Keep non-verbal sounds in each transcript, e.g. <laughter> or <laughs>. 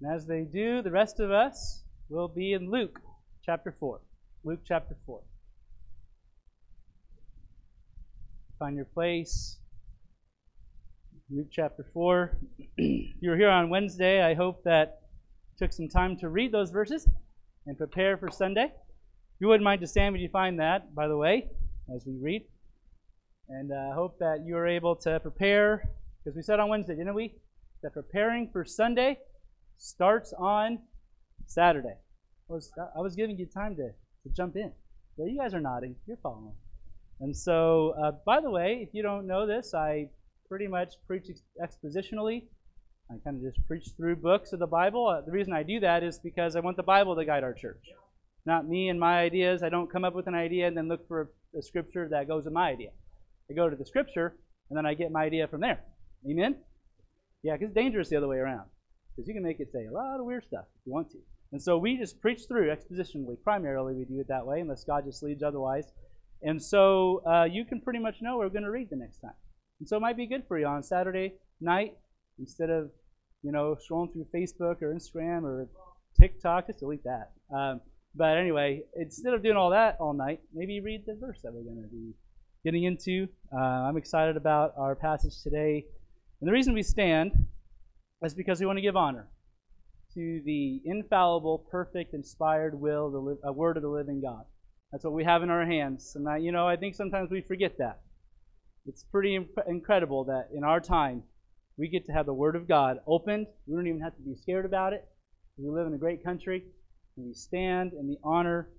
And as they do, the rest of us will be in Luke chapter 4. Luke chapter 4. Find your place. Luke chapter 4. <clears throat> You're here on Wednesday. I hope that you took some time to read those verses and prepare for Sunday. If you wouldn't mind to stand when you find that, by the way, as we read. And I uh, hope that you are able to prepare, because we said on Wednesday, didn't we? That preparing for Sunday starts on Saturday. I was, I was giving you time to, to jump in. So you guys are nodding. You're following. And so, uh, by the way, if you don't know this, I pretty much preach expositionally. I kind of just preach through books of the Bible. Uh, the reason I do that is because I want the Bible to guide our church. Not me and my ideas. I don't come up with an idea and then look for a, a scripture that goes with my idea. I go to the scripture and then I get my idea from there. Amen? Yeah, because it's dangerous the other way around. Because you can make it say a lot of weird stuff if you want to. And so we just preach through expositionally. Primarily, we do it that way, unless God just leads otherwise. And so uh, you can pretty much know we're going to read the next time. And so it might be good for you on Saturday night, instead of, you know, scrolling through Facebook or Instagram or TikTok, just delete that. Um, but anyway, instead of doing all that all night, maybe read the verse that we're going to be getting into. Uh, I'm excited about our passage today. And the reason we stand is because we want to give honor to the infallible, perfect, inspired will, the li- word of the living God. That's what we have in our hands. And I, you know, I think sometimes we forget that. It's pretty imp- incredible that in our time we get to have the Word of God opened. We don't even have to be scared about it. We live in a great country, and we stand in the honor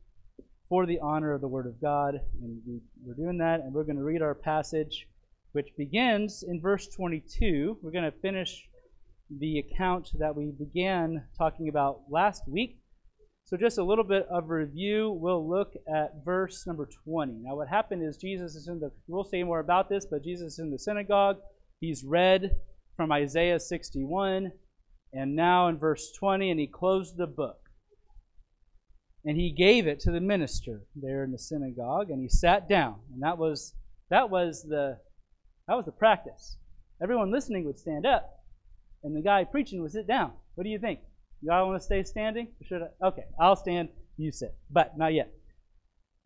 for the honor of the Word of God. And we, we're doing that, and we're going to read our passage, which begins in verse 22. We're going to finish the account that we began talking about last week. So, just a little bit of review. We'll look at verse number 20. Now, what happened is Jesus is in the, we'll say more about this, but Jesus is in the synagogue. He's read from Isaiah 61, and now in verse 20, and he closed the book. And he gave it to the minister there in the synagogue, and he sat down. And that was that was the that was the practice. Everyone listening would stand up and the guy preaching would sit down. What do you think? Y'all want to stay standing? Or should I? Okay, I'll stand. You sit. But not yet.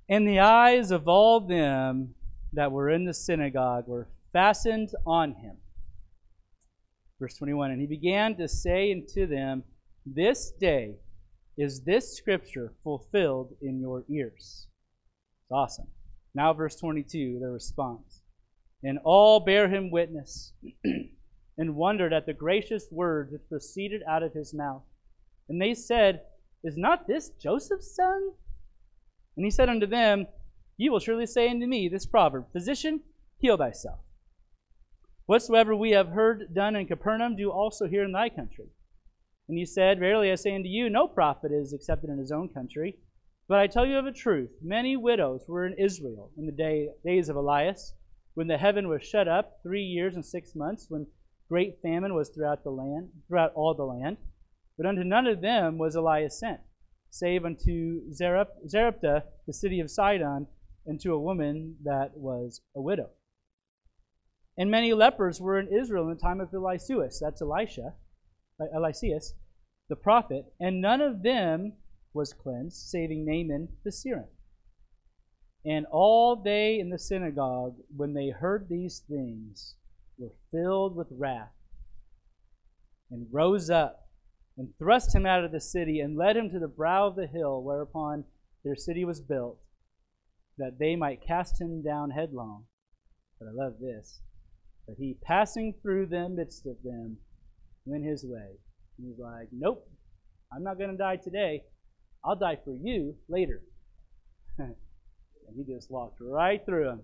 And the eyes of all them that were in the synagogue were fastened on him. Verse 21 And he began to say unto them, This day is this scripture fulfilled in your ears. It's awesome. Now, verse 22, the response. And all bear him witness. <clears throat> and wondered at the gracious words which proceeded out of his mouth. And they said, Is not this Joseph's son? And he said unto them, Ye will surely say unto me this proverb, Physician, heal thyself. Whatsoever we have heard done in Capernaum, do also here in thy country. And he said, Verily I say unto you, no prophet is accepted in his own country. But I tell you of a truth, many widows were in Israel in the day, days of Elias, when the heaven was shut up three years and six months, when Great famine was throughout the land, throughout all the land. But unto none of them was Elias sent, save unto Zarephath, the city of Sidon, and to a woman that was a widow. And many lepers were in Israel in the time of Eliseus, that's Elisha, uh, Eliseus, the prophet, and none of them was cleansed, saving Naaman the Syrian. And all they in the synagogue, when they heard these things, were filled with wrath and rose up and thrust him out of the city and led him to the brow of the hill whereupon their city was built, that they might cast him down headlong. But I love this. But he, passing through the midst of them, went his way. He like, Nope, I'm not going to die today. I'll die for you later. <laughs> and he just walked right through him.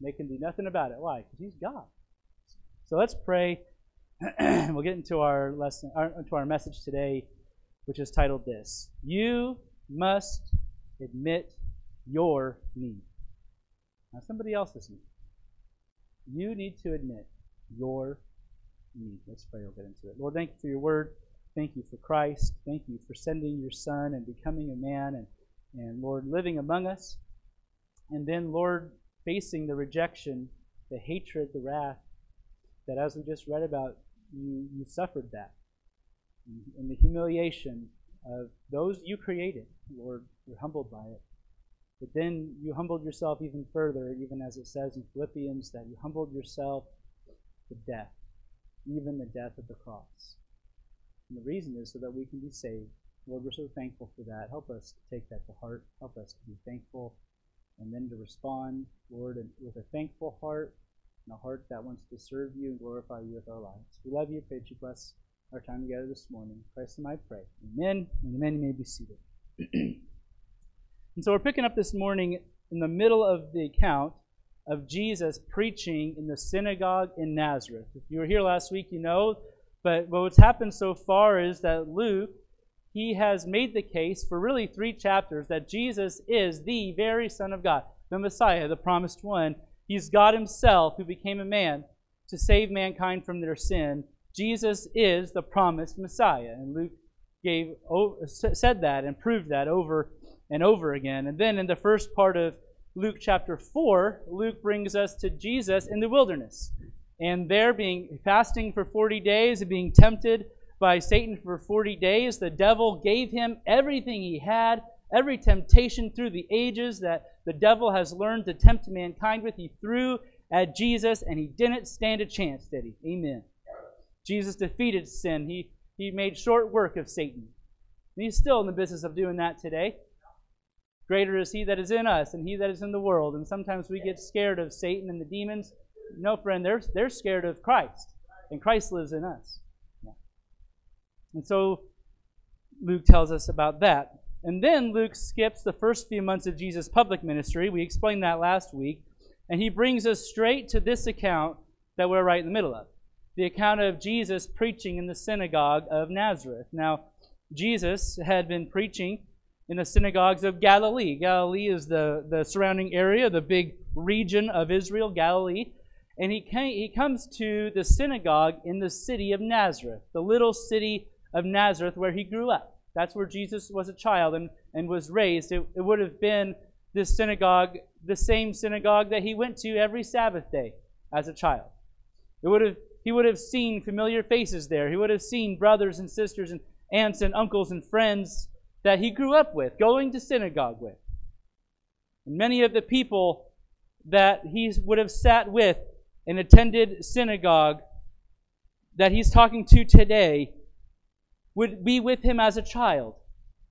They can do nothing about it. Why? Because he's God. So let's pray. <clears throat> we'll get into our lesson, our, into our message today, which is titled this You must admit your need. Not somebody else's need. You need to admit your need. Let's pray. We'll get into it. Lord, thank you for your word. Thank you for Christ. Thank you for sending your Son and becoming a man and, and Lord, living among us. And then, Lord, facing the rejection, the hatred, the wrath that as we just read about, you, you suffered that. in the humiliation of those you created, Lord. You're humbled by it. But then you humbled yourself even further, even as it says in Philippians, that you humbled yourself to death, even the death of the cross. And the reason is so that we can be saved. Lord, we're so thankful for that. Help us to take that to heart. Help us to be thankful and then to respond, Lord, with a thankful heart and a heart that wants to serve you and glorify you with our lives. We love you. Pray that you bless our time together this morning. Christ and I pray. Amen. And amen. You may be seated. <clears throat> and so we're picking up this morning in the middle of the account of Jesus preaching in the synagogue in Nazareth. If you were here last week, you know. But what's happened so far is that Luke he has made the case for really three chapters that Jesus is the very Son of God, the Messiah, the promised one. He's God Himself who became a man to save mankind from their sin. Jesus is the promised Messiah. And Luke gave, said that and proved that over and over again. And then in the first part of Luke chapter 4, Luke brings us to Jesus in the wilderness. And there being fasting for 40 days and being tempted by Satan for 40 days. The devil gave him everything he had, every temptation through the ages that the devil has learned to tempt mankind with. He threw at Jesus, and he didn't stand a chance, did he? Amen. Jesus defeated sin. He, he made short work of Satan. And he's still in the business of doing that today. Greater is he that is in us and he that is in the world. And sometimes we get scared of Satan and the demons. No, friend, they're, they're scared of Christ. And Christ lives in us. And so Luke tells us about that. And then Luke skips the first few months of Jesus' public ministry. We explained that last week. And he brings us straight to this account that we're right in the middle of the account of Jesus preaching in the synagogue of Nazareth. Now, Jesus had been preaching in the synagogues of Galilee. Galilee is the, the surrounding area, the big region of Israel, Galilee. And he, came, he comes to the synagogue in the city of Nazareth, the little city of Nazareth where he grew up. That's where Jesus was a child and, and was raised. It, it would have been this synagogue, the same synagogue that he went to every Sabbath day as a child. It would have, he would have seen familiar faces there. He would have seen brothers and sisters and aunts and uncles and friends that he grew up with, going to synagogue with. And many of the people that he would have sat with and attended synagogue that he's talking to today would be with him as a child,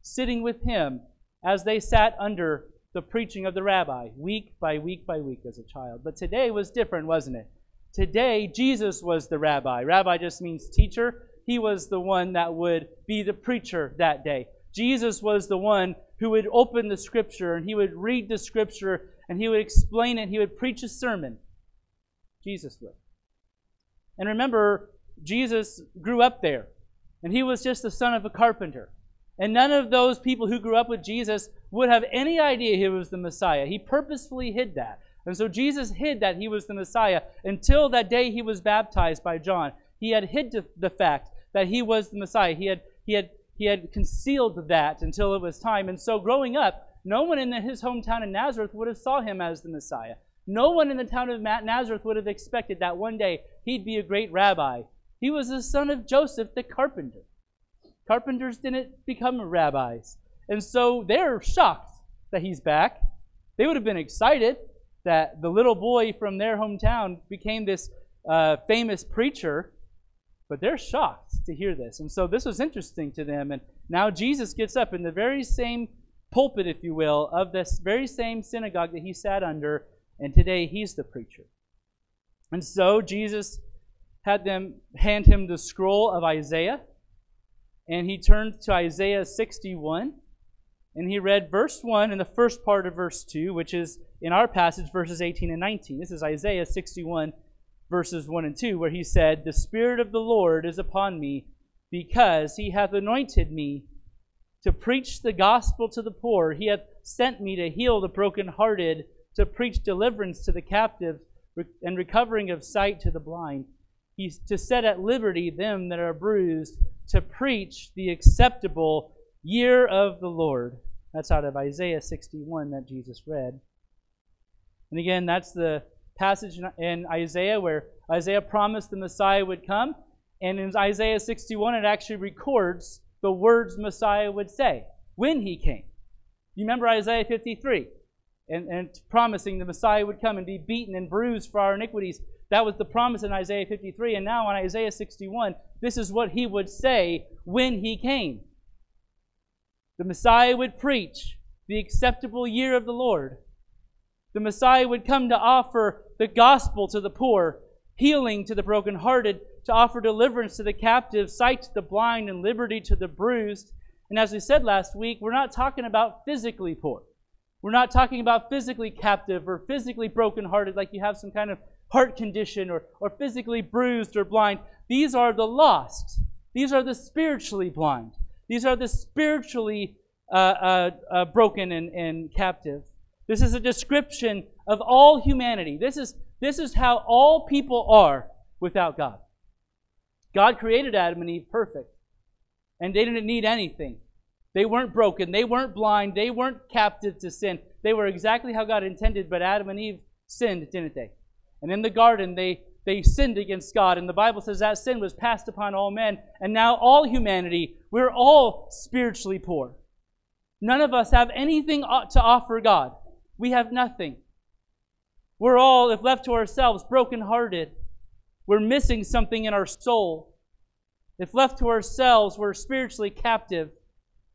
sitting with him as they sat under the preaching of the rabbi, week by week by week as a child. But today was different, wasn't it? Today, Jesus was the rabbi. Rabbi just means teacher. He was the one that would be the preacher that day. Jesus was the one who would open the scripture and he would read the scripture and he would explain it. He would preach a sermon. Jesus would. And remember, Jesus grew up there and he was just the son of a carpenter. And none of those people who grew up with Jesus would have any idea he was the Messiah. He purposefully hid that. And so Jesus hid that he was the Messiah until that day he was baptized by John. He had hid the fact that he was the Messiah. He had, he had, he had concealed that until it was time. And so growing up, no one in his hometown in Nazareth would have saw him as the Messiah. No one in the town of Nazareth would have expected that one day he'd be a great rabbi he was the son of Joseph the carpenter. Carpenters didn't become rabbis. And so they're shocked that he's back. They would have been excited that the little boy from their hometown became this uh, famous preacher, but they're shocked to hear this. And so this was interesting to them. And now Jesus gets up in the very same pulpit, if you will, of this very same synagogue that he sat under, and today he's the preacher. And so Jesus had them hand him the scroll of Isaiah, and he turned to Isaiah 61, and he read verse 1 and the first part of verse 2, which is in our passage, verses 18 and 19. This is Isaiah 61, verses 1 and 2, where he said, The Spirit of the Lord is upon me, because he hath anointed me to preach the gospel to the poor. He hath sent me to heal the brokenhearted, to preach deliverance to the captive, and recovering of sight to the blind He's to set at liberty them that are bruised, to preach the acceptable year of the Lord. That's out of Isaiah 61 that Jesus read. And again, that's the passage in Isaiah where Isaiah promised the Messiah would come. And in Isaiah 61, it actually records the words Messiah would say when he came. You remember Isaiah 53? And, and promising the Messiah would come and be beaten and bruised for our iniquities. That was the promise in Isaiah 53. And now in Isaiah 61, this is what he would say when he came. The Messiah would preach the acceptable year of the Lord. The Messiah would come to offer the gospel to the poor, healing to the brokenhearted, to offer deliverance to the captive, sight to the blind, and liberty to the bruised. And as we said last week, we're not talking about physically poor. We're not talking about physically captive or physically brokenhearted, like you have some kind of heart condition or, or physically bruised or blind. These are the lost. These are the spiritually blind. These are the spiritually uh, uh, uh, broken and, and captive. This is a description of all humanity. This is, this is how all people are without God. God created Adam and Eve perfect, and they didn't need anything. They weren't broken. They weren't blind. They weren't captive to sin. They were exactly how God intended, but Adam and Eve sinned, didn't they? And in the garden, they, they sinned against God. And the Bible says that sin was passed upon all men. And now, all humanity, we're all spiritually poor. None of us have anything to offer God. We have nothing. We're all, if left to ourselves, brokenhearted. We're missing something in our soul. If left to ourselves, we're spiritually captive.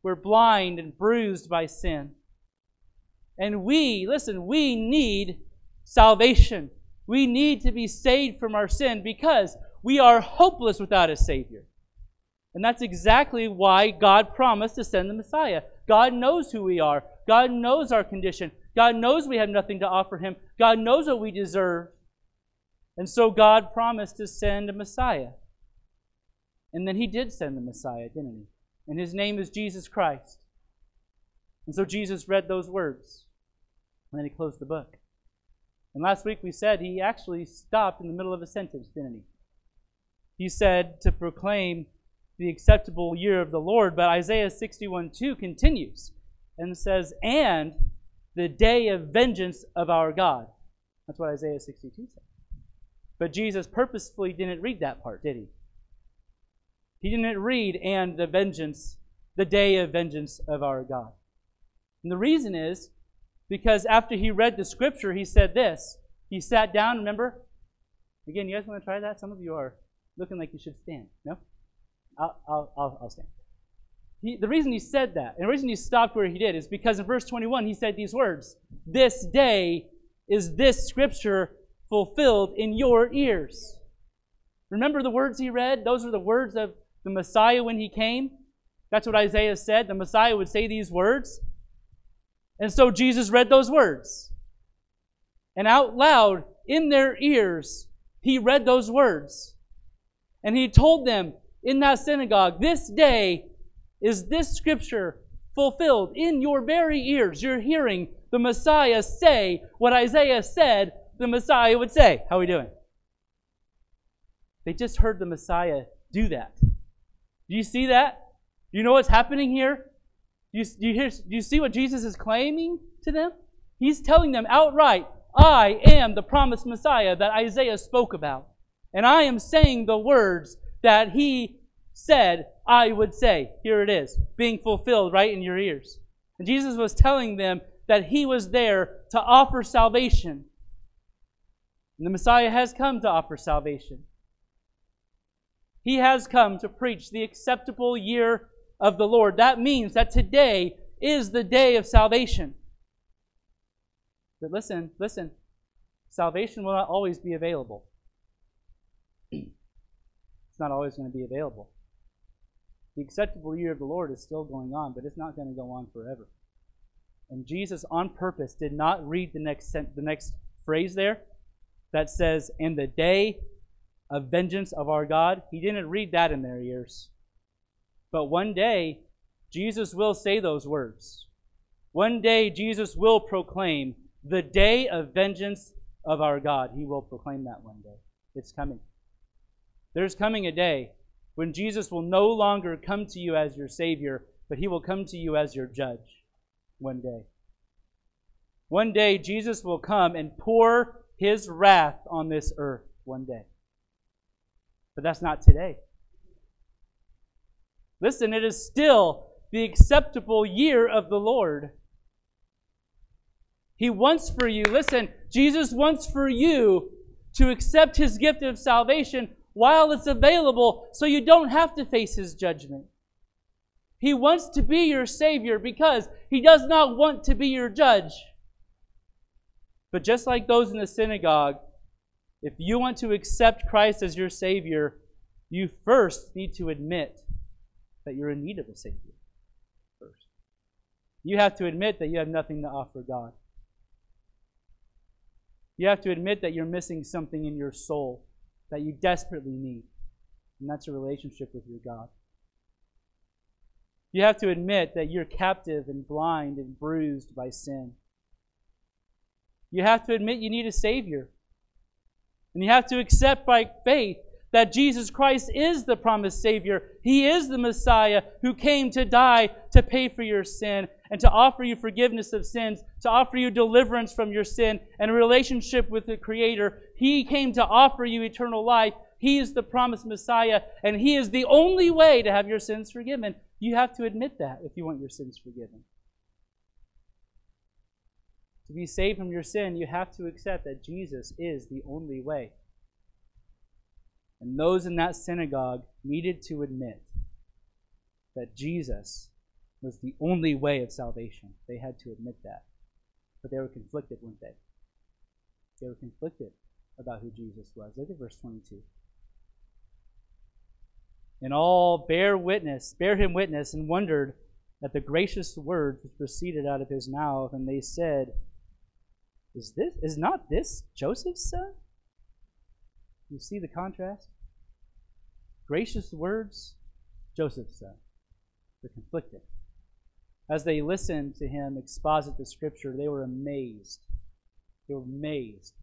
We're blind and bruised by sin. And we, listen, we need salvation. We need to be saved from our sin because we are hopeless without a Savior. And that's exactly why God promised to send the Messiah. God knows who we are, God knows our condition, God knows we have nothing to offer Him, God knows what we deserve. And so God promised to send a Messiah. And then He did send the Messiah, didn't He? and his name is Jesus Christ. And so Jesus read those words, and then he closed the book. And last week we said he actually stopped in the middle of a sentence, didn't he? He said to proclaim the acceptable year of the Lord, but Isaiah 61 2 continues and says, and the day of vengeance of our God. That's what Isaiah 62 said. But Jesus purposefully didn't read that part, did he? He didn't read, and the vengeance, the day of vengeance of our God. And the reason is because after he read the scripture, he said this. He sat down, remember? Again, you guys want to try that? Some of you are looking like you should stand. No? I'll, I'll, I'll, I'll stand. He, the reason he said that, and the reason he stopped where he did, is because in verse 21 he said these words This day is this scripture fulfilled in your ears. Remember the words he read? Those are the words of the Messiah when he came. That's what Isaiah said. The Messiah would say these words. And so Jesus read those words. And out loud, in their ears, he read those words. And he told them in that synagogue, This day is this scripture fulfilled in your very ears. You're hearing the Messiah say what Isaiah said the Messiah would say. How are we doing? They just heard the Messiah do that. Do you see that? Do you know what's happening here? You, you hear, you see what Jesus is claiming to them? He's telling them outright, I am the promised Messiah that Isaiah spoke about. And I am saying the words that he said I would say. Here it is, being fulfilled right in your ears. And Jesus was telling them that he was there to offer salvation. And the Messiah has come to offer salvation. He has come to preach the acceptable year of the Lord. That means that today is the day of salvation. But listen, listen. Salvation will not always be available. <clears throat> it's not always going to be available. The acceptable year of the Lord is still going on, but it's not going to go on forever. And Jesus, on purpose, did not read the next, the next phrase there that says, In the day of vengeance of our God. He didn't read that in their ears. But one day, Jesus will say those words. One day, Jesus will proclaim the day of vengeance of our God. He will proclaim that one day. It's coming. There's coming a day when Jesus will no longer come to you as your Savior, but He will come to you as your judge one day. One day, Jesus will come and pour His wrath on this earth one day. But that's not today. Listen, it is still the acceptable year of the Lord. He wants for you, listen, Jesus wants for you to accept his gift of salvation while it's available so you don't have to face his judgment. He wants to be your Savior because he does not want to be your judge. But just like those in the synagogue, if you want to accept Christ as your Savior, you first need to admit that you're in need of a Savior. First. You have to admit that you have nothing to offer God. You have to admit that you're missing something in your soul that you desperately need, and that's a relationship with your God. You have to admit that you're captive and blind and bruised by sin. You have to admit you need a Savior. And you have to accept by faith that Jesus Christ is the promised Savior. He is the Messiah who came to die to pay for your sin and to offer you forgiveness of sins, to offer you deliverance from your sin and a relationship with the Creator. He came to offer you eternal life. He is the promised Messiah, and He is the only way to have your sins forgiven. You have to admit that if you want your sins forgiven. To be saved from your sin, you have to accept that Jesus is the only way. And those in that synagogue needed to admit that Jesus was the only way of salvation. They had to admit that. But they were conflicted, weren't they? They were conflicted about who Jesus was. Look at verse 22. And all bear witness, bear him witness, and wondered at the gracious words which proceeded out of his mouth. And they said, Is this is not this Joseph's son? You see the contrast? Gracious words, Joseph's son. They're conflicted. As they listened to him exposit the scripture, they were amazed. They were amazed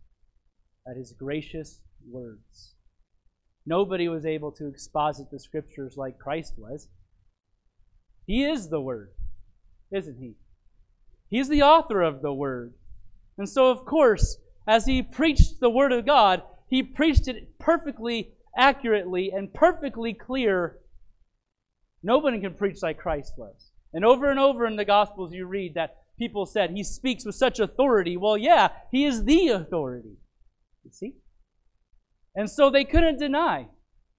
at his gracious words. Nobody was able to exposit the scriptures like Christ was. He is the Word, isn't he? He's the author of the Word. And so, of course, as he preached the Word of God, he preached it perfectly accurately and perfectly clear. Nobody can preach like Christ was. And over and over in the Gospels, you read that people said he speaks with such authority. Well, yeah, he is the authority. You see? And so they couldn't deny.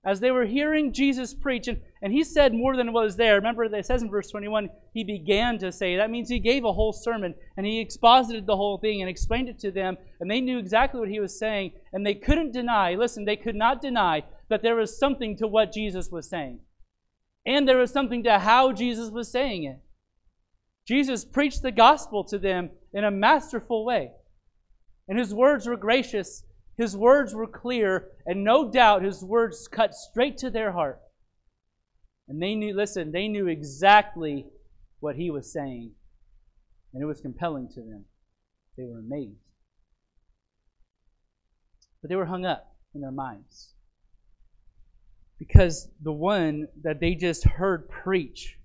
As they were hearing Jesus preach, and, and he said more than was there. Remember, it says in verse 21, he began to say. That means he gave a whole sermon, and he exposited the whole thing and explained it to them, and they knew exactly what he was saying, and they couldn't deny, listen, they could not deny that there was something to what Jesus was saying. And there was something to how Jesus was saying it. Jesus preached the gospel to them in a masterful way. And his words were gracious his words were clear, and no doubt his words cut straight to their heart. And they knew, listen, they knew exactly what he was saying. And it was compelling to them. They were amazed. But they were hung up in their minds. Because the one that they just heard preach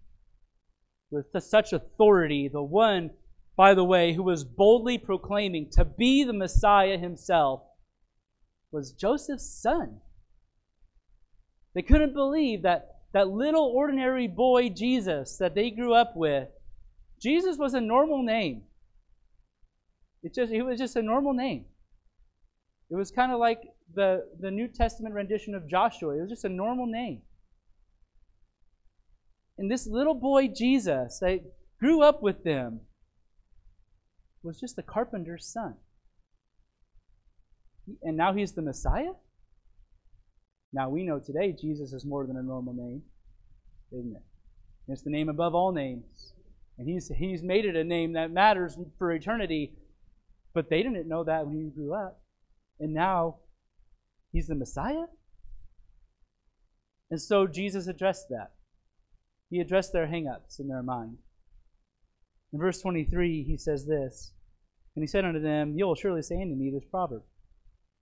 with such authority, the one, by the way, who was boldly proclaiming to be the Messiah himself, was Joseph's son. They couldn't believe that that little ordinary boy Jesus that they grew up with, Jesus was a normal name. It just it was just a normal name. It was kind of like the, the New Testament rendition of Joshua. It was just a normal name. And this little boy Jesus that grew up with them was just a carpenter's son and now he's the Messiah? Now we know today Jesus is more than a normal name, isn't it? It's the name above all names. And he's, he's made it a name that matters for eternity. But they didn't know that when he grew up. And now he's the Messiah? And so Jesus addressed that. He addressed their hangups in their mind. In verse 23, he says this And he said unto them, You will surely say unto me this proverb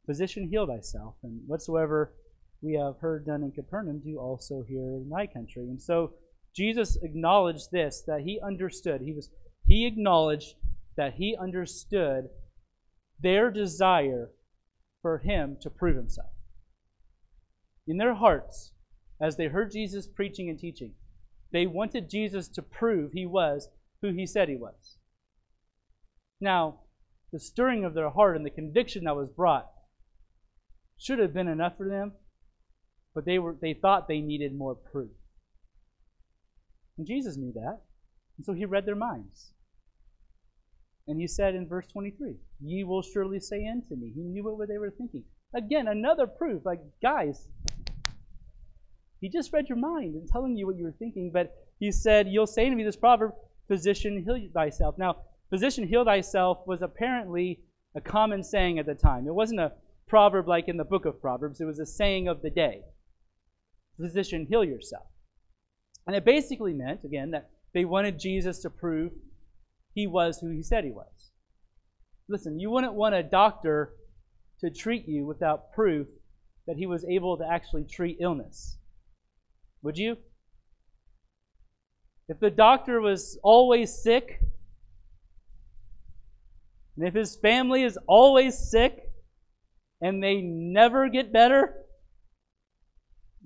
Physician, heal thyself. And whatsoever we have heard done in Capernaum, do also here in thy country. And so Jesus acknowledged this, that he understood. He was he acknowledged that he understood their desire for him to prove himself. In their hearts, as they heard Jesus preaching and teaching, They wanted Jesus to prove he was who he said he was. Now, the stirring of their heart and the conviction that was brought should have been enough for them, but they were they thought they needed more proof. And Jesus knew that. And so he read their minds. And he said in verse 23, Ye will surely say unto me. He knew what they were thinking. Again, another proof. Like, guys, he just read your mind and telling you what you were thinking. But he said, You'll say to me this proverb, Physician, heal thyself. Now, physician, heal thyself was apparently a common saying at the time. It wasn't a proverb like in the book of Proverbs, it was a saying of the day. Physician, heal yourself. And it basically meant, again, that they wanted Jesus to prove he was who he said he was. Listen, you wouldn't want a doctor to treat you without proof that he was able to actually treat illness. Would you? If the doctor was always sick, and if his family is always sick, and they never get better,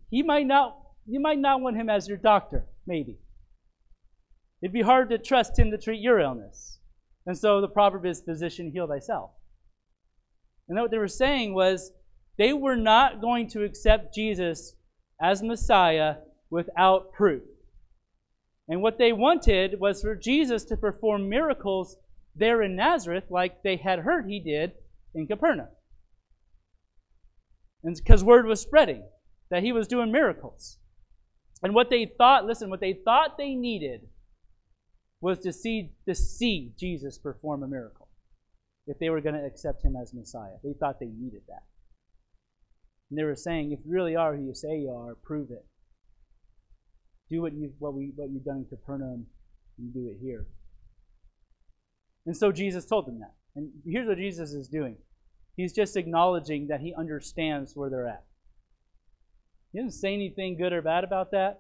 he might not, you might not want him as your doctor, maybe. It'd be hard to trust him to treat your illness. And so the proverb is, physician, heal thyself. And what they were saying was they were not going to accept Jesus as Messiah without proof. And what they wanted was for Jesus to perform miracles there in Nazareth, like they had heard he did in Capernaum. And because word was spreading that he was doing miracles. And what they thought, listen, what they thought they needed was to see, to see Jesus perform a miracle if they were going to accept him as Messiah. They thought they needed that. And they were saying, if you really are who you say you are, prove it. Do what you what we what you've done in Capernaum and do it here. And so Jesus told them that. And here's what Jesus is doing. He's just acknowledging that he understands where they're at. He doesn't say anything good or bad about that.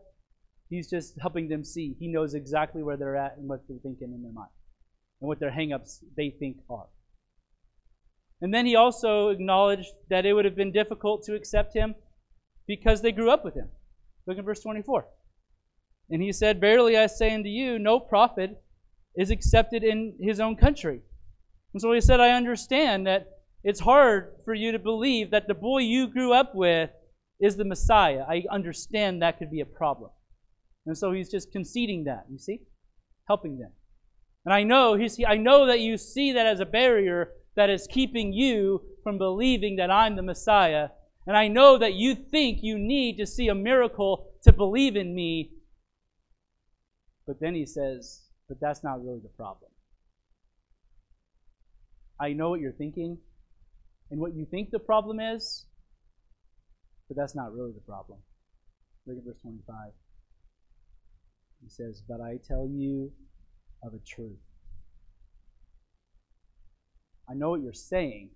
He's just helping them see. He knows exactly where they're at and what they're thinking in their mind and what their hangups they think are. And then he also acknowledged that it would have been difficult to accept him because they grew up with him. Look at verse 24. And he said, Verily I say unto you, no prophet is accepted in his own country. And so he said, I understand that it's hard for you to believe that the boy you grew up with is the Messiah. I understand that could be a problem. And so he's just conceding that, you see? Helping them. And I know he's, I know that you see that as a barrier that is keeping you from believing that I'm the Messiah. And I know that you think you need to see a miracle to believe in me. But then he says, but that's not really the problem. I know what you're thinking and what you think the problem is, but that's not really the problem. Look at verse 25. He says, But I tell you of a truth. I know what you're saying,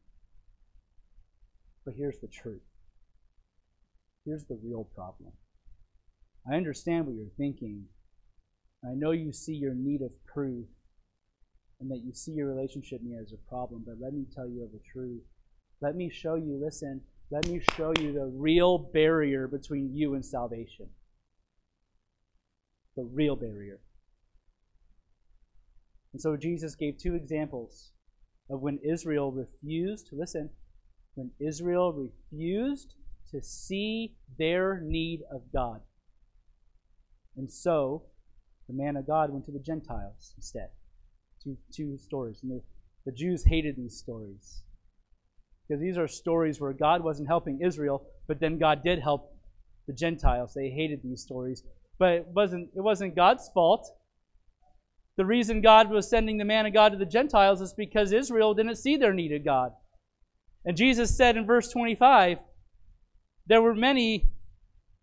but here's the truth. Here's the real problem. I understand what you're thinking. I know you see your need of proof and that you see your relationship me as a problem, but let me tell you of the truth. Let me show you, listen, let me show you the real barrier between you and salvation the real barrier. And so Jesus gave two examples of when Israel refused, listen, when Israel refused to see their need of God. And so the man of God went to the Gentiles instead. Two, two stories. And the, the Jews hated these stories. Because these are stories where God wasn't helping Israel, but then God did help the Gentiles. They hated these stories but it wasn't, it wasn't God's fault. The reason God was sending the man of God to the Gentiles is because Israel didn't see their need of God. And Jesus said in verse 25, there were many,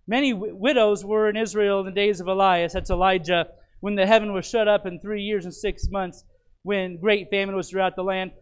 many widows were in Israel in the days of Elias. That's Elijah, when the heaven was shut up in three years and six months, when great famine was throughout the land.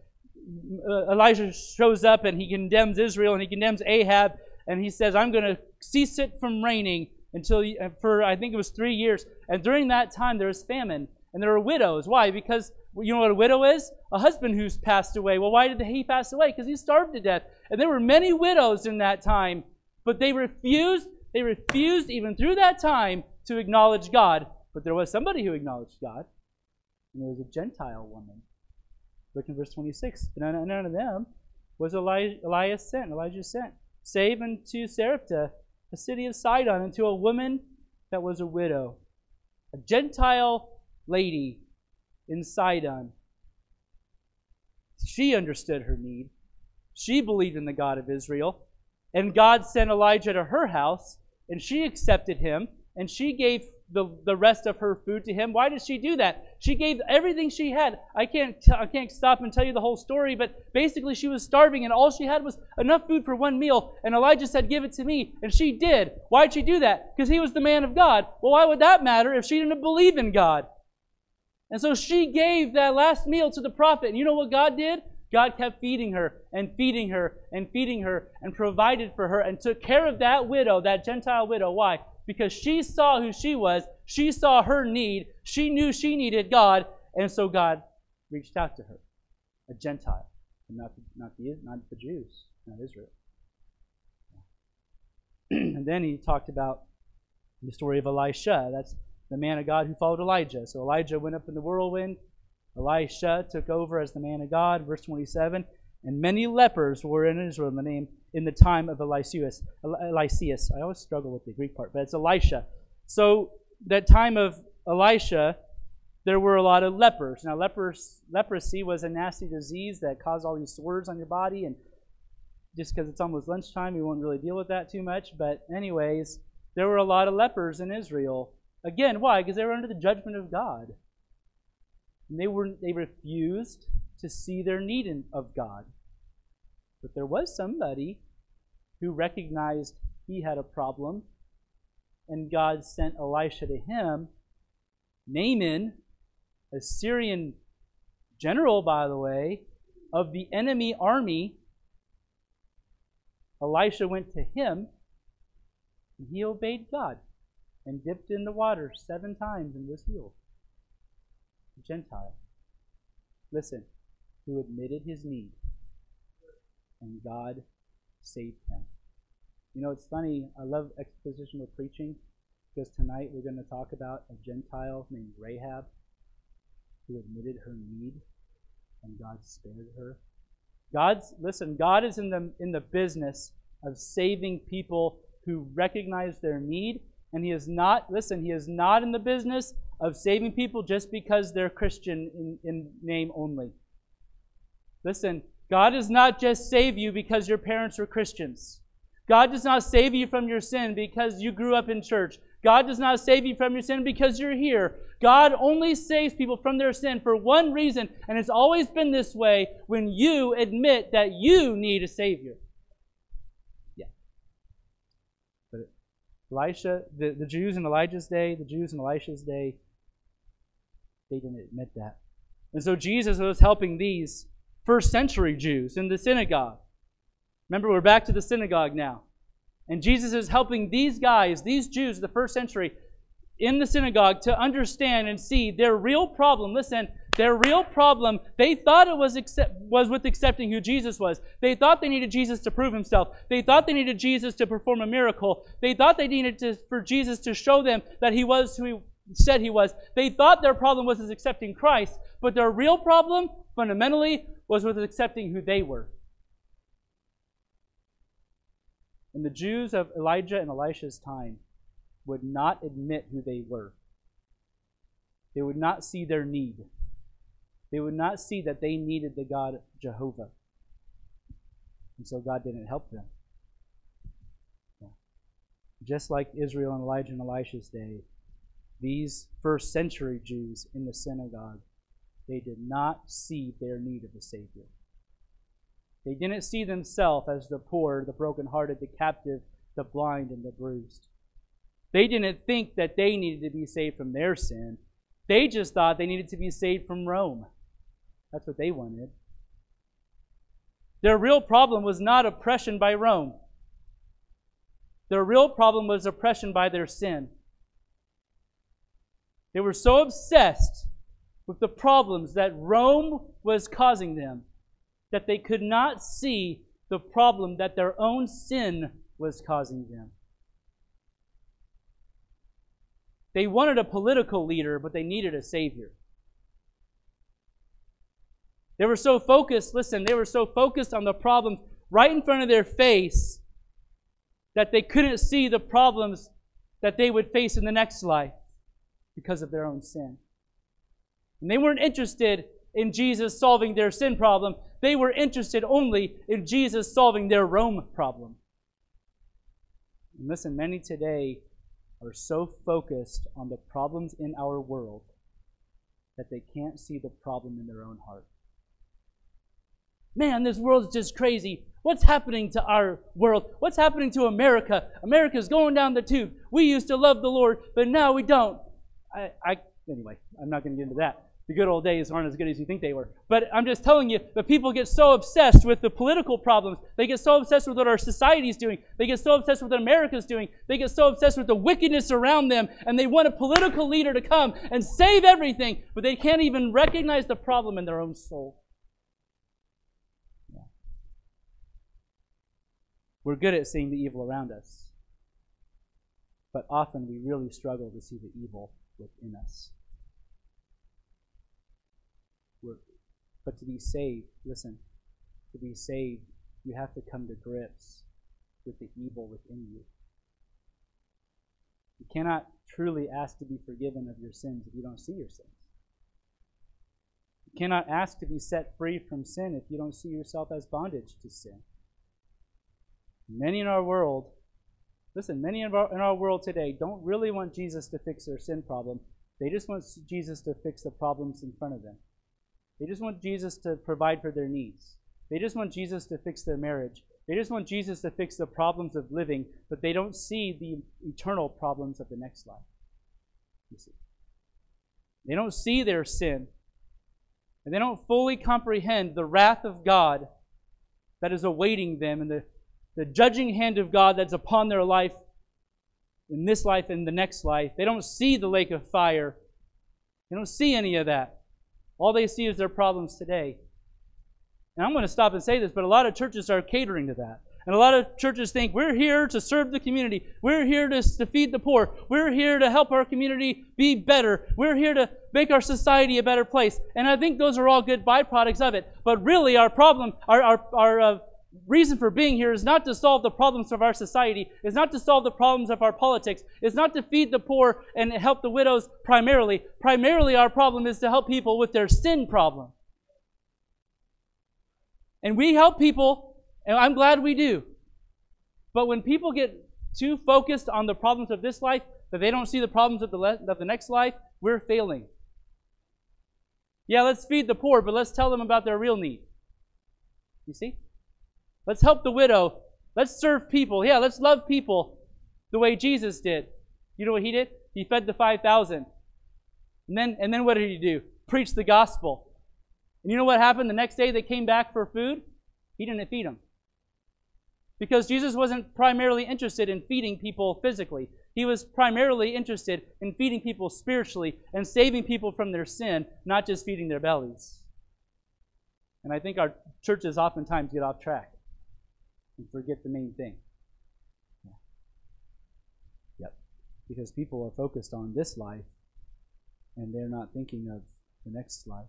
Elijah shows up and he condemns Israel and he condemns Ahab and he says, I'm going to cease it from raining until for I think it was three years. And during that time, there was famine, and there were widows. Why? Because you know what a widow is? A husband who's passed away. Well, why did he pass away? Because he starved to death. And there were many widows in that time, but they refused. They refused even through that time to acknowledge God, but there was somebody who acknowledged God, and it was a Gentile woman. Look in verse 26. None, none of them was Eli- Elias sent, Elijah sent, save unto Sarepta, the city of Sidon, unto a woman that was a widow, a Gentile lady in Sidon. She understood her need. She believed in the God of Israel. And God sent Elijah to her house, and she accepted him, and she gave the, the rest of her food to him. Why did she do that? She gave everything she had. I can't, t- I can't stop and tell you the whole story, but basically she was starving, and all she had was enough food for one meal, and Elijah said, Give it to me. And she did. Why did she do that? Because he was the man of God. Well, why would that matter if she didn't believe in God? And so she gave that last meal to the prophet. And you know what God did? God kept feeding her and feeding her and feeding her and provided for her and took care of that widow, that Gentile widow. Why? Because she saw who she was. She saw her need. She knew she needed God. And so God reached out to her, a Gentile, and not the, not the, not the Jews, not Israel. <clears throat> and then he talked about the story of Elisha. That's the man of God who followed Elijah. So Elijah went up in the whirlwind. Elisha took over as the man of God, verse 27. And many lepers were in Israel in the name in the time of Eliseus. Eliseus. I always struggle with the Greek part, but it's Elisha. So that time of Elisha, there were a lot of lepers. Now, lepers, leprosy was a nasty disease that caused all these sores on your body, and just because it's almost lunchtime, we won't really deal with that too much. But anyways, there were a lot of lepers in Israel. Again, why? Because they were under the judgment of God. And they were they refused to see their need in, of God. But there was somebody who recognized he had a problem, and God sent Elisha to him. Naaman, a Syrian general, by the way, of the enemy army, Elisha went to him, and he obeyed God and dipped in the water seven times and was healed. A Gentile. Listen, who admitted his need, and God saved him. You know, it's funny. I love expositional preaching because tonight we're going to talk about a Gentile named Rahab who admitted her need, and God spared her. God's listen. God is in the in the business of saving people who recognize their need and he is not, listen, he is not in the business of saving people just because they're Christian in, in name only. Listen, God does not just save you because your parents were Christians. God does not save you from your sin because you grew up in church. God does not save you from your sin because you're here. God only saves people from their sin for one reason, and it's always been this way when you admit that you need a Savior. Yeah. But Elisha, the, the Jews in Elijah's day, the Jews in Elisha's day, they didn't admit that. And so Jesus was helping these first century Jews in the synagogue. Remember, we're back to the synagogue now. And Jesus is helping these guys, these Jews of the first century, in the synagogue to understand and see their real problem. Listen, their real problem, they thought it was, accept, was with accepting who Jesus was. They thought they needed Jesus to prove himself. They thought they needed Jesus to perform a miracle. They thought they needed to, for Jesus to show them that he was who he said he was. They thought their problem was accepting Christ, but their real problem, fundamentally, was with accepting who they were. And the Jews of Elijah and Elisha's time would not admit who they were. They would not see their need. They would not see that they needed the God Jehovah. And so God didn't help them. Just like Israel and Elijah and Elisha's day, these first century Jews in the synagogue, they did not see their need of a Savior. They didn't see themselves as the poor, the brokenhearted, the captive, the blind, and the bruised. They didn't think that they needed to be saved from their sin. They just thought they needed to be saved from Rome. That's what they wanted. Their real problem was not oppression by Rome. Their real problem was oppression by their sin. They were so obsessed with the problems that Rome was causing them that they could not see the problem that their own sin was causing them. They wanted a political leader, but they needed a savior. They were so focused, listen, they were so focused on the problems right in front of their face that they couldn't see the problems that they would face in the next life because of their own sin. And they weren't interested in Jesus solving their sin problem. They were interested only in Jesus solving their Rome problem. And listen, many today are so focused on the problems in our world that they can't see the problem in their own heart. Man, this world's just crazy. What's happening to our world? What's happening to America? America's going down the tube. We used to love the Lord, but now we don't. I, I anyway, I'm not going to get into that the good old days aren't as good as you think they were. But I'm just telling you, the people get so obsessed with the political problems. They get so obsessed with what our society is doing. They get so obsessed with what America's doing. They get so obsessed with the wickedness around them. And they want a political leader to come and save everything, but they can't even recognize the problem in their own soul. Yeah. We're good at seeing the evil around us. But often we really struggle to see the evil within us. But to be saved, listen, to be saved, you have to come to grips with the evil within you. You cannot truly ask to be forgiven of your sins if you don't see your sins. You cannot ask to be set free from sin if you don't see yourself as bondage to sin. Many in our world, listen, many in our, in our world today don't really want Jesus to fix their sin problem. They just want Jesus to fix the problems in front of them. They just want Jesus to provide for their needs. They just want Jesus to fix their marriage. They just want Jesus to fix the problems of living, but they don't see the eternal problems of the next life. You see. They don't see their sin. And they don't fully comprehend the wrath of God that is awaiting them and the, the judging hand of God that's upon their life in this life and the next life. They don't see the lake of fire. They don't see any of that. All they see is their problems today. And I'm going to stop and say this, but a lot of churches are catering to that. And a lot of churches think we're here to serve the community. We're here to, to feed the poor. We're here to help our community be better. We're here to make our society a better place. And I think those are all good byproducts of it. But really, our problem, our, our, our uh, reason for being here is not to solve the problems of our society, is not to solve the problems of our politics, is not to feed the poor and help the widows primarily. Primarily, our problem is to help people with their sin problem. And we help people, and I'm glad we do. But when people get too focused on the problems of this life that they don't see the problems of the, le- of the next life, we're failing. Yeah, let's feed the poor, but let's tell them about their real need. You see? Let's help the widow. Let's serve people. Yeah, let's love people the way Jesus did. You know what he did? He fed the 5,000. And then, and then what did he do? Preach the gospel. And you know what happened the next day they came back for food? He didn't feed them. Because Jesus wasn't primarily interested in feeding people physically. He was primarily interested in feeding people spiritually and saving people from their sin, not just feeding their bellies. And I think our churches oftentimes get off track and forget the main thing. Yeah. Yep. Because people are focused on this life and they're not thinking of the next life.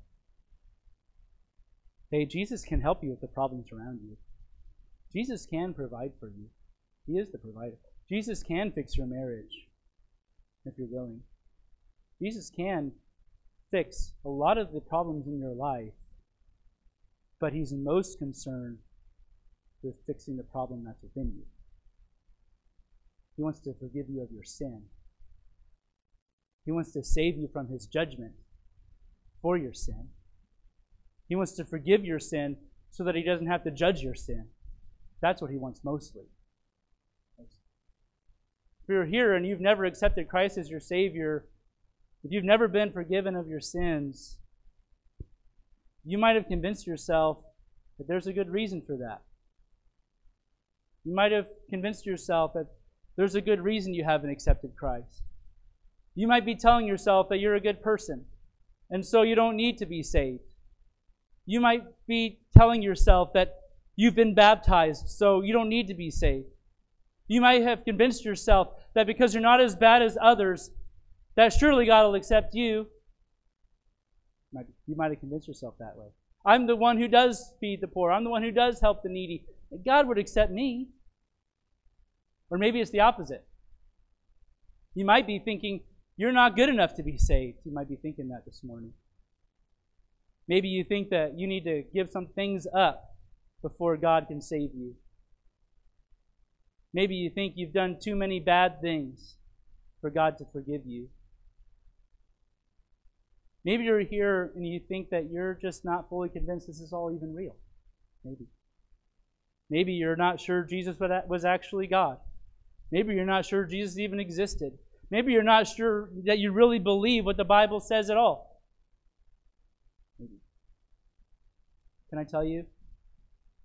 Hey, Jesus can help you with the problems around you. Jesus can provide for you. He is the provider. Jesus can fix your marriage if you're willing. Jesus can fix a lot of the problems in your life, but He's most concerned with fixing the problem that's within you. He wants to forgive you of your sin. He wants to save you from his judgment for your sin. He wants to forgive your sin so that he doesn't have to judge your sin. That's what he wants mostly. If you're here and you've never accepted Christ as your Savior, if you've never been forgiven of your sins, you might have convinced yourself that there's a good reason for that. You might have convinced yourself that there's a good reason you haven't accepted Christ. You might be telling yourself that you're a good person, and so you don't need to be saved. You might be telling yourself that you've been baptized, so you don't need to be saved. You might have convinced yourself that because you're not as bad as others, that surely God will accept you. You might have convinced yourself that way. I'm the one who does feed the poor. I'm the one who does help the needy. God would accept me. Or maybe it's the opposite. You might be thinking, you're not good enough to be saved. You might be thinking that this morning. Maybe you think that you need to give some things up before God can save you. Maybe you think you've done too many bad things for God to forgive you. Maybe you're here and you think that you're just not fully convinced this is all even real. Maybe. Maybe you're not sure Jesus was actually God. Maybe you're not sure Jesus even existed. Maybe you're not sure that you really believe what the Bible says at all. Can I tell you?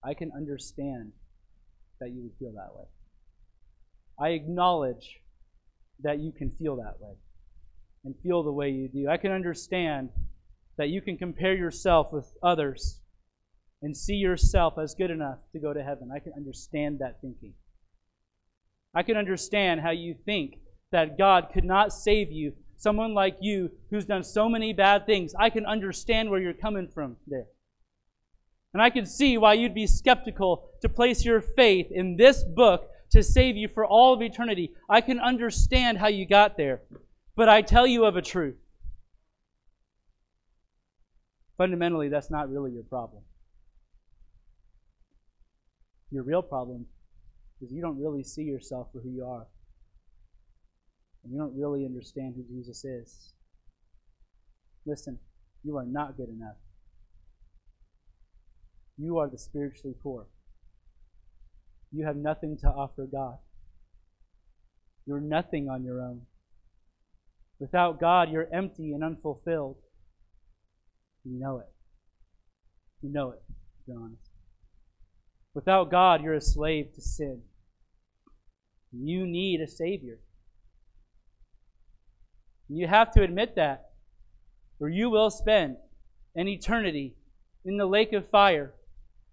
I can understand that you would feel that way. I acknowledge that you can feel that way and feel the way you do. I can understand that you can compare yourself with others and see yourself as good enough to go to heaven. I can understand that thinking. I can understand how you think that God could not save you, someone like you who's done so many bad things. I can understand where you're coming from there. And I can see why you'd be skeptical to place your faith in this book to save you for all of eternity. I can understand how you got there. But I tell you of a truth. Fundamentally, that's not really your problem. Your real problem is you don't really see yourself for who you are. And you don't really understand who Jesus is. Listen, you are not good enough. You are the spiritually poor. You have nothing to offer God. You're nothing on your own. Without God, you're empty and unfulfilled. You know it. You know it, to be honest. Without God, you're a slave to sin. You need a Savior. You have to admit that, or you will spend an eternity in the lake of fire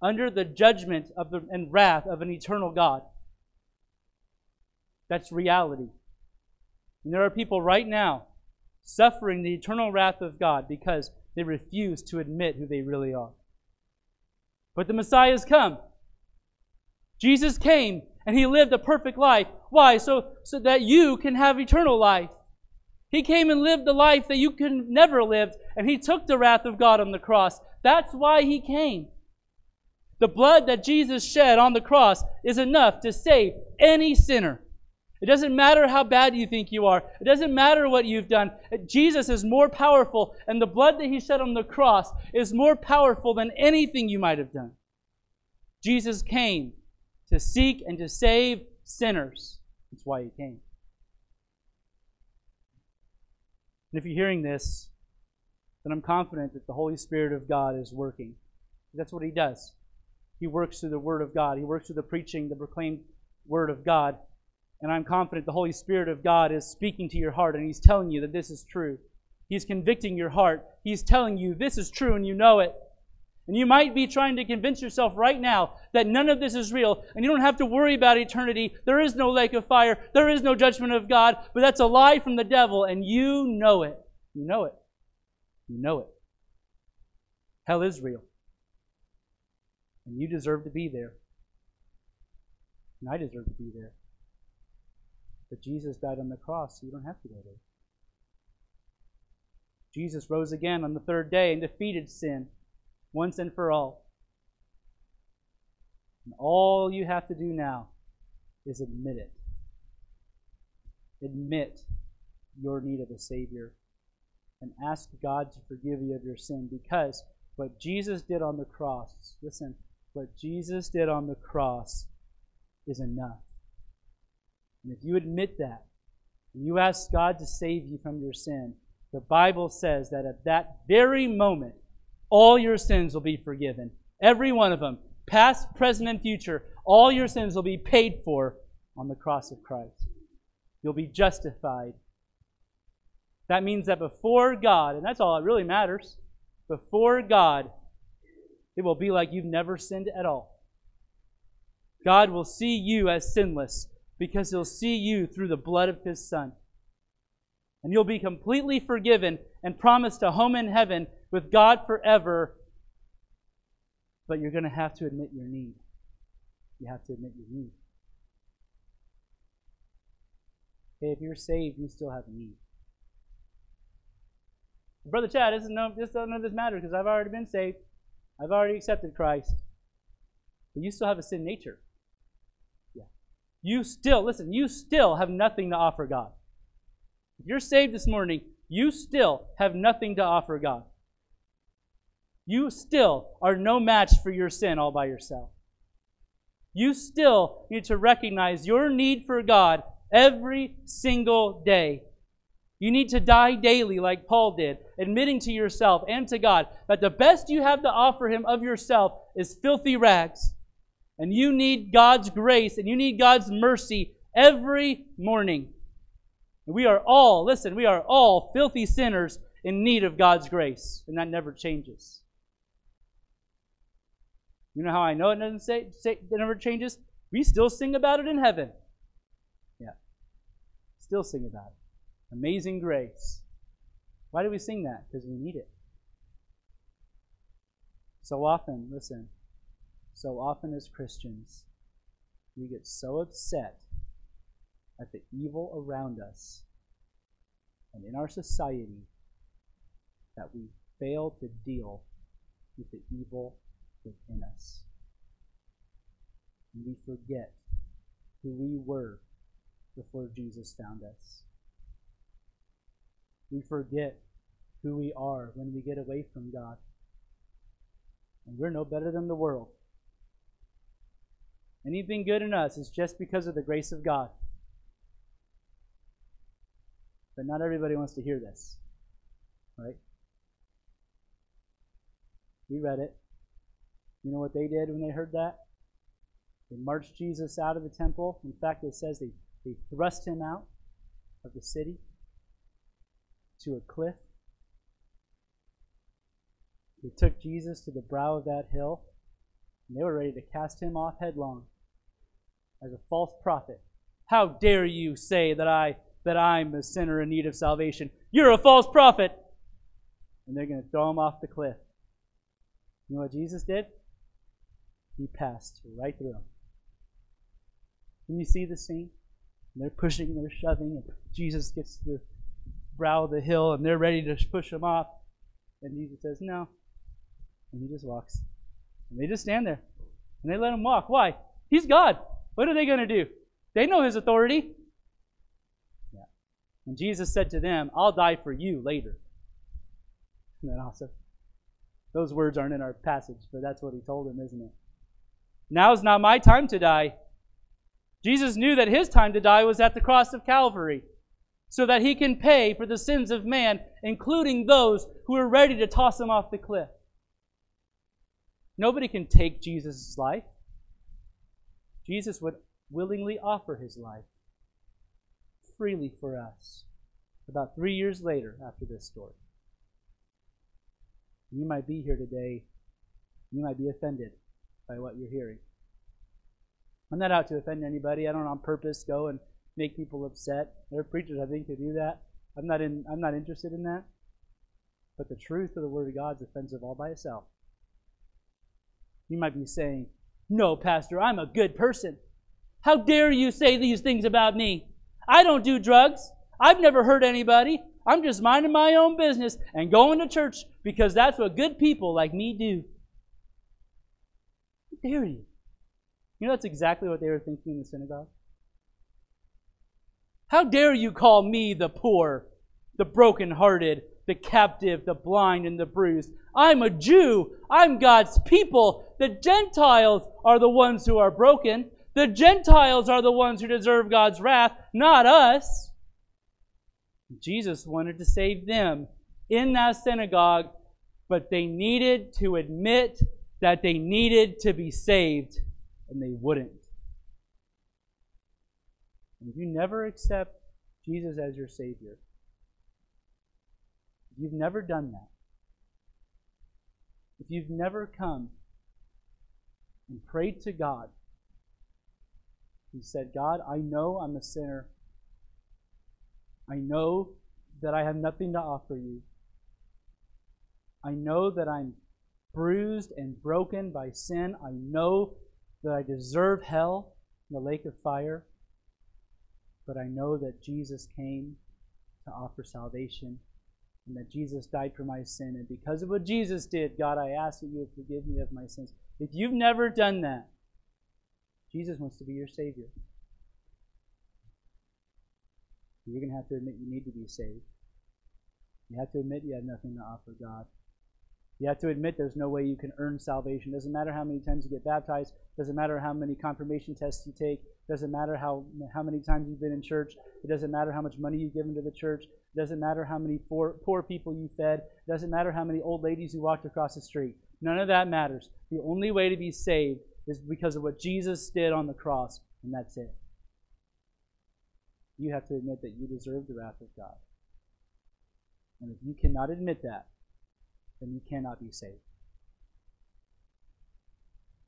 under the judgment of the, and wrath of an eternal God. That's reality. And there are people right now suffering the eternal wrath of God because they refuse to admit who they really are. But the Messiah has come. Jesus came and he lived a perfect life. Why? So, so that you can have eternal life. He came and lived the life that you could never live, and he took the wrath of God on the cross. That's why he came. The blood that Jesus shed on the cross is enough to save any sinner. It doesn't matter how bad you think you are. It doesn't matter what you've done. Jesus is more powerful, and the blood that he shed on the cross is more powerful than anything you might have done. Jesus came to seek and to save sinners. That's why he came. And if you're hearing this, then I'm confident that the Holy Spirit of God is working. That's what he does. He works through the Word of God. He works through the preaching, the proclaimed Word of God. And I'm confident the Holy Spirit of God is speaking to your heart and He's telling you that this is true. He's convicting your heart. He's telling you this is true and you know it. And you might be trying to convince yourself right now that none of this is real and you don't have to worry about eternity. There is no lake of fire. There is no judgment of God. But that's a lie from the devil and you know it. You know it. You know it. Hell is real. And you deserve to be there. And I deserve to be there. But Jesus died on the cross, so you don't have to go there. Jesus rose again on the third day and defeated sin once and for all. And all you have to do now is admit it. Admit your need of a Savior and ask God to forgive you of your sin because what Jesus did on the cross, listen, what Jesus did on the cross is enough. And if you admit that, and you ask God to save you from your sin, the Bible says that at that very moment, all your sins will be forgiven. Every one of them, past, present, and future, all your sins will be paid for on the cross of Christ. You'll be justified. That means that before God, and that's all that really matters, before God, it will be like you've never sinned at all. God will see you as sinless because he'll see you through the blood of his Son. And you'll be completely forgiven and promised a home in heaven with God forever. But you're going to have to admit your need. You have to admit your need. Hey, if you're saved, you still have need. Brother Chad, this is no, this none of this matters because I've already been saved. I've already accepted Christ. But you still have a sin nature. Yeah. You still, listen, you still have nothing to offer God. If you're saved this morning, you still have nothing to offer God. You still are no match for your sin all by yourself. You still need to recognize your need for God every single day. You need to die daily, like Paul did, admitting to yourself and to God that the best you have to offer Him of yourself is filthy rags. And you need God's grace and you need God's mercy every morning. We are all, listen, we are all filthy sinners in need of God's grace, and that never changes. You know how I know it doesn't say, say it never changes? We still sing about it in heaven. Yeah. Still sing about it. Amazing grace. Why do we sing that? Because we need it. So often, listen, so often as Christians, we get so upset at the evil around us and in our society that we fail to deal with the evil within us. And we forget who we were before Jesus found us. We forget who we are when we get away from God. And we're no better than the world. Anything good in us is just because of the grace of God. But not everybody wants to hear this. Right? We read it. You know what they did when they heard that? They marched Jesus out of the temple. In fact, it says they, they thrust him out of the city to a cliff. They took Jesus to the brow of that hill, and they were ready to cast him off headlong as a false prophet. How dare you say that I that I'm a sinner in need of salvation? You're a false prophet. And they're going to throw him off the cliff. You know what Jesus did? He passed right through them. Can you see the scene? And they're pushing, they're shoving, and Jesus gets to the brow of the hill, and they're ready to push him off. And Jesus says, No. And he just walks. And they just stand there. And they let him walk. Why? He's God. What are they going to do? They know his authority. And Jesus said to them, I'll die for you later. Isn't that awesome? Those words aren't in our passage, but that's what he told them, isn't it? Now is not my time to die. Jesus knew that his time to die was at the cross of Calvary, so that he can pay for the sins of man, including those who are ready to toss him off the cliff. Nobody can take Jesus' life. Jesus would willingly offer his life freely for us about three years later after this story. You might be here today. You might be offended by what you're hearing. I'm not out to offend anybody. I don't on purpose go and make people upset. There are preachers, I think, who do that. I'm not in. I'm not interested in that. But the truth of the Word of God is offensive all by itself. You might be saying, "No, Pastor, I'm a good person. How dare you say these things about me? I don't do drugs. I've never hurt anybody. I'm just minding my own business and going to church because that's what good people like me do." How dare you? You know that's exactly what they were thinking in the synagogue. How dare you call me the poor, the brokenhearted, the captive, the blind, and the bruised? I'm a Jew. I'm God's people. The Gentiles are the ones who are broken. The Gentiles are the ones who deserve God's wrath, not us. Jesus wanted to save them in that synagogue, but they needed to admit that they needed to be saved, and they wouldn't. If you never accept Jesus as your Savior, if you've never done that, if you've never come and prayed to God and said, God, I know I'm a sinner. I know that I have nothing to offer you. I know that I'm bruised and broken by sin. I know that I deserve hell, the lake of fire. But I know that Jesus came to offer salvation and that Jesus died for my sin. And because of what Jesus did, God, I ask that you would forgive me of my sins. If you've never done that, Jesus wants to be your Savior. You're going to have to admit you need to be saved. You have to admit you have nothing to offer God. You have to admit there's no way you can earn salvation. Doesn't matter how many times you get baptized. Doesn't matter how many confirmation tests you take. Doesn't matter how how many times you've been in church. It doesn't matter how much money you've given to the church. It doesn't matter how many poor, poor people you fed. It doesn't matter how many old ladies you walked across the street. None of that matters. The only way to be saved is because of what Jesus did on the cross, and that's it. You have to admit that you deserve the wrath of God. And if you cannot admit that, then you cannot be saved.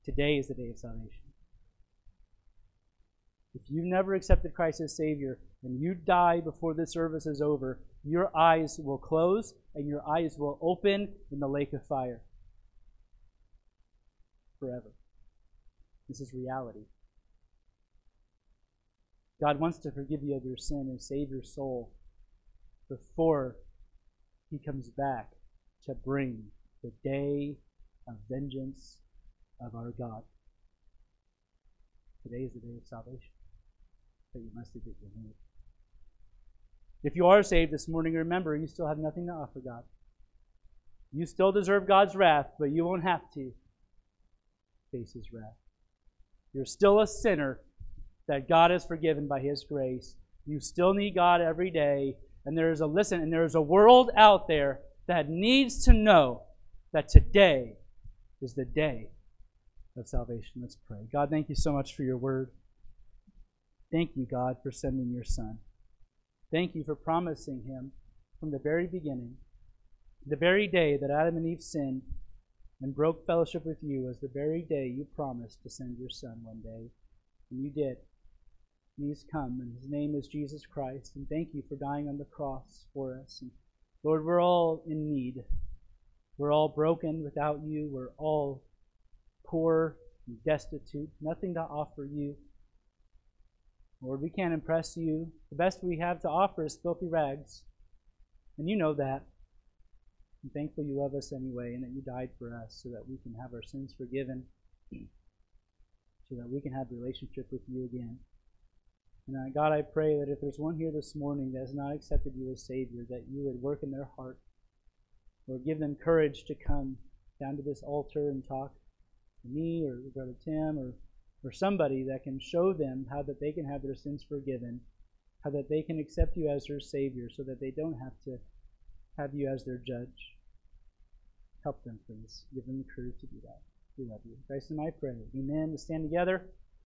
Today is the day of salvation. If you've never accepted Christ as Savior and you die before this service is over, your eyes will close and your eyes will open in the lake of fire forever. This is reality. God wants to forgive you of your sin and save your soul before He comes back to bring the day of vengeance of our God. Today is the day of salvation that you must admit your need. If you are saved this morning, remember you still have nothing to offer God. You still deserve God's wrath, but you won't have to face His wrath. You're still a sinner that God has forgiven by His grace. You still need God every day. And there is a listen, and there is a world out there that needs to know that today is the day of salvation. Let's pray. God, thank you so much for your word. Thank you, God, for sending your Son. Thank you for promising him from the very beginning, the very day that Adam and Eve sinned and broke fellowship with you was the very day you promised to send your Son one day. And you did. And he's come, and his name is Jesus Christ. And thank you for dying on the cross for us. And Lord, we're all in need. We're all broken without you. We're all poor and destitute, nothing to offer you. Lord, we can't impress you. The best we have to offer is filthy rags. And you know that. I'm thankful you love us anyway and that you died for us so that we can have our sins forgiven, so that we can have a relationship with you again. And uh, God, I pray that if there's one here this morning that has not accepted you as Savior, that you would work in their heart or give them courage to come down to this altar and talk to me or Brother Tim or, or somebody that can show them how that they can have their sins forgiven, how that they can accept you as their Savior so that they don't have to have you as their judge. Help them, please. Give them the courage to do that. We love you. Christ and I pray. Amen. To stand together.